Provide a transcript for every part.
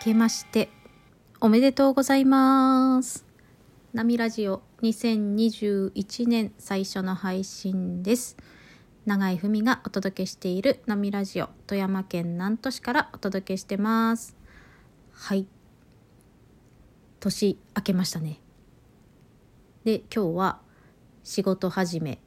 けましておめでとうございます。ナミラジオ2021年最初の配信です。長井文がお届けしているナミラジオ富山県南砺市からお届けしてます。はい。年明けましたね。で今日は仕事始め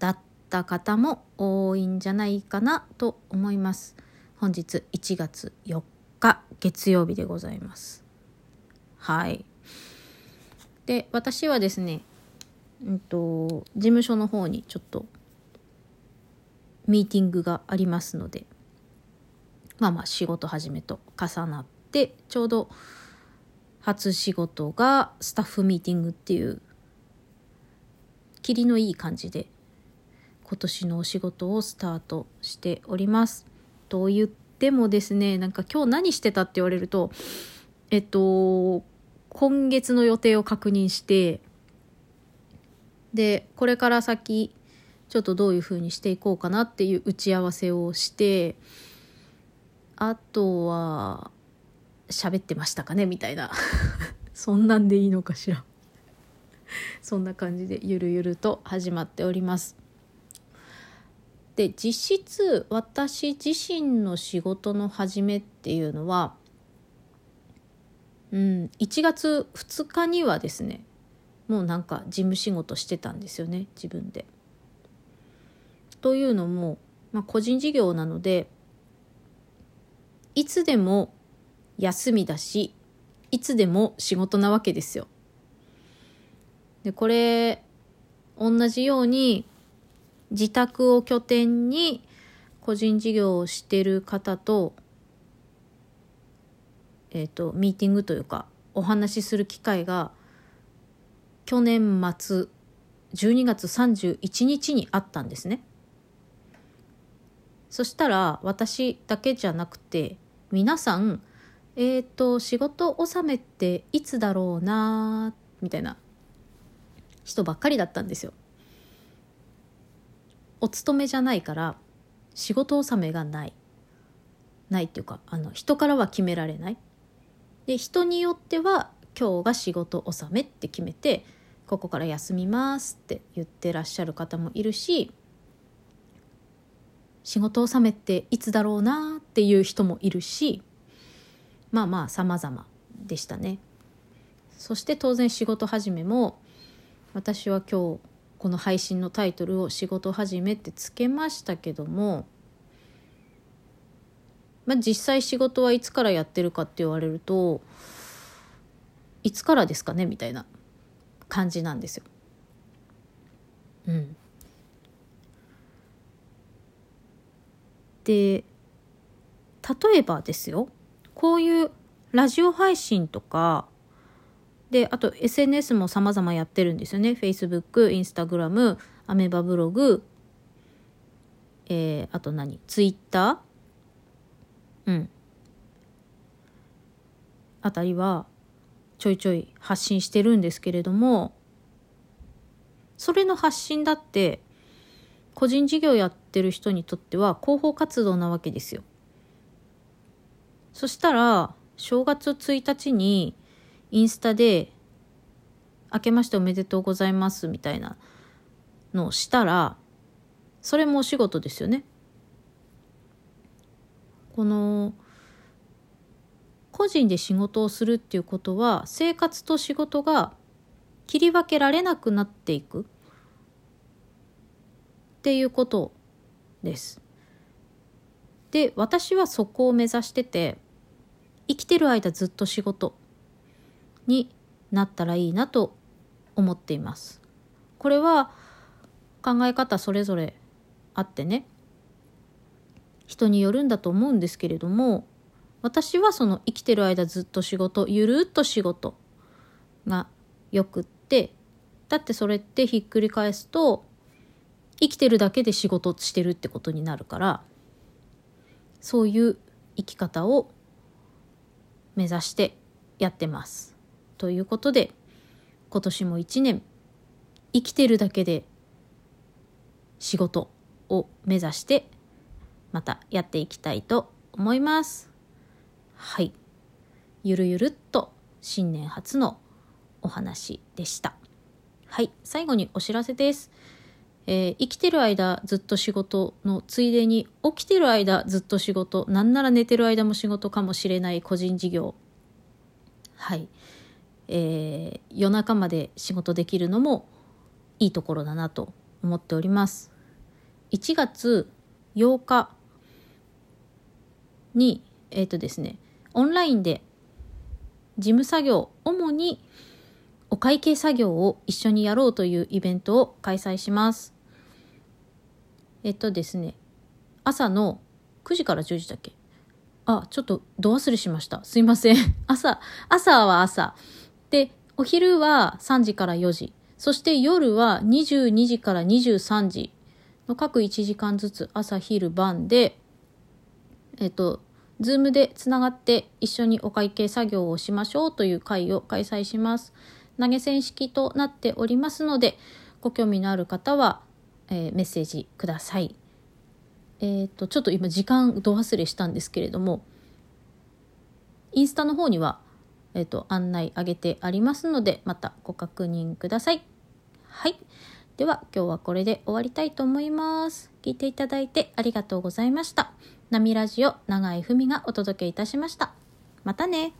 だった方も多いんじゃないかなと思います。本日1月4日月曜日でございますはいで私はですねうんと事務所の方にちょっとミーティングがありますのでまあまあ仕事始めと重なってちょうど初仕事がスタッフミーティングっていう霧のいい感じで今年のお仕事をスタートしております。と言ってもですねなんか今日何してたって言われるとえっと今月の予定を確認してでこれから先ちょっとどういうふうにしていこうかなっていう打ち合わせをしてあとは喋ってましたかねみたいな。そんなんでいいのかしら。そんな感じでゆるゆると始まっております。で実質私自身の仕事の始めっていうのはうん1月2日にはですねもうなんか事務仕事してたんですよね自分で。というのも、まあ、個人事業なのでいつでも休みだしいつでも仕事なわけですよ。でこれ同じように自宅を拠点に個人事業をしてる方とえっ、ー、とミーティングというかお話しする機会が去年末12月31日にあったんですね。そしたら私だけじゃなくて皆さんえっ、ー、と仕事納めっていつだろうなみたいな人ばっかりだったんですよ。お勤めじゃないから仕事納めがない。ないっていうかあの人からは決められない。で人によっては今日が仕事納めって決めてここから休みますって言ってらっしゃる方もいるし仕事納めっていつだろうなっていう人もいるしまあまあ様々でしたね。そして当然仕事始めも私は今日この配信のタイトルを「仕事始め」ってつけましたけども、まあ、実際仕事はいつからやってるかって言われるといつからですかねみたいな感じなんですよ。うん、で例えばですよこういうラジオ配信とかであと SNS も様々やってるんですよね。Facebook、Instagram、アメバブログ、えー、あと何？Twitter うん。あたりはちょいちょい発信してるんですけれどもそれの発信だって個人事業やってる人にとっては広報活動なわけですよ。そしたら正月1日にインスタで「明けましておめでとうございます」みたいなのをしたらそれもお仕事ですよね。この個人で仕事をするっていうことは生活と仕事が切り分けられなくなっていくっていうことです。で私はそこを目指してて生きてる間ずっと仕事になったらいいなと思っています。これは考え方それぞれあってね人によるんだと思うんですけれども私はその生きてる間ずっと仕事ゆるっと仕事がよくってだってそれってひっくり返すと生きてるだけで仕事してるってことになるからそういう生き方を目指してやってます。ということで今年も一年生きてるだけで仕事を目指してまたやっていきたいと思います。はい。ゆるゆるっと新年初のお話でした。はい。最後にお知らせです。えー、生きてる間ずっと仕事のついでに起きてる間ずっと仕事なんなら寝てる間も仕事かもしれない個人事業。はい、えー、夜中まで仕事できるのもいいところだなと思っております。1月8日にえっ、ー、とですねオンラインで事務作業主にお会計作業を一緒にやろうというイベントを開催します。えっとですね朝の9時から10時だっけ？あちょっとど忘れしました。すいません。朝朝は朝。でお昼は3時から4時。そして夜は22時から23時。の各1時間ずつ朝昼晩でえっとズームでつながって一緒にお会計作業をしましょうという会を開催します。投げ銭式となっておりますのでご興味のある方はえー、メッセージください。えっ、と、ちょっと今時間ど忘れしたんですけれども、インスタの方には、えっ、ー、と、案内あげてありますので、またご確認ください。はい。では、今日はこれで終わりたいと思います。聞いていただいてありがとうございました。ナミラジオ長井文がお届けいたしました。またね。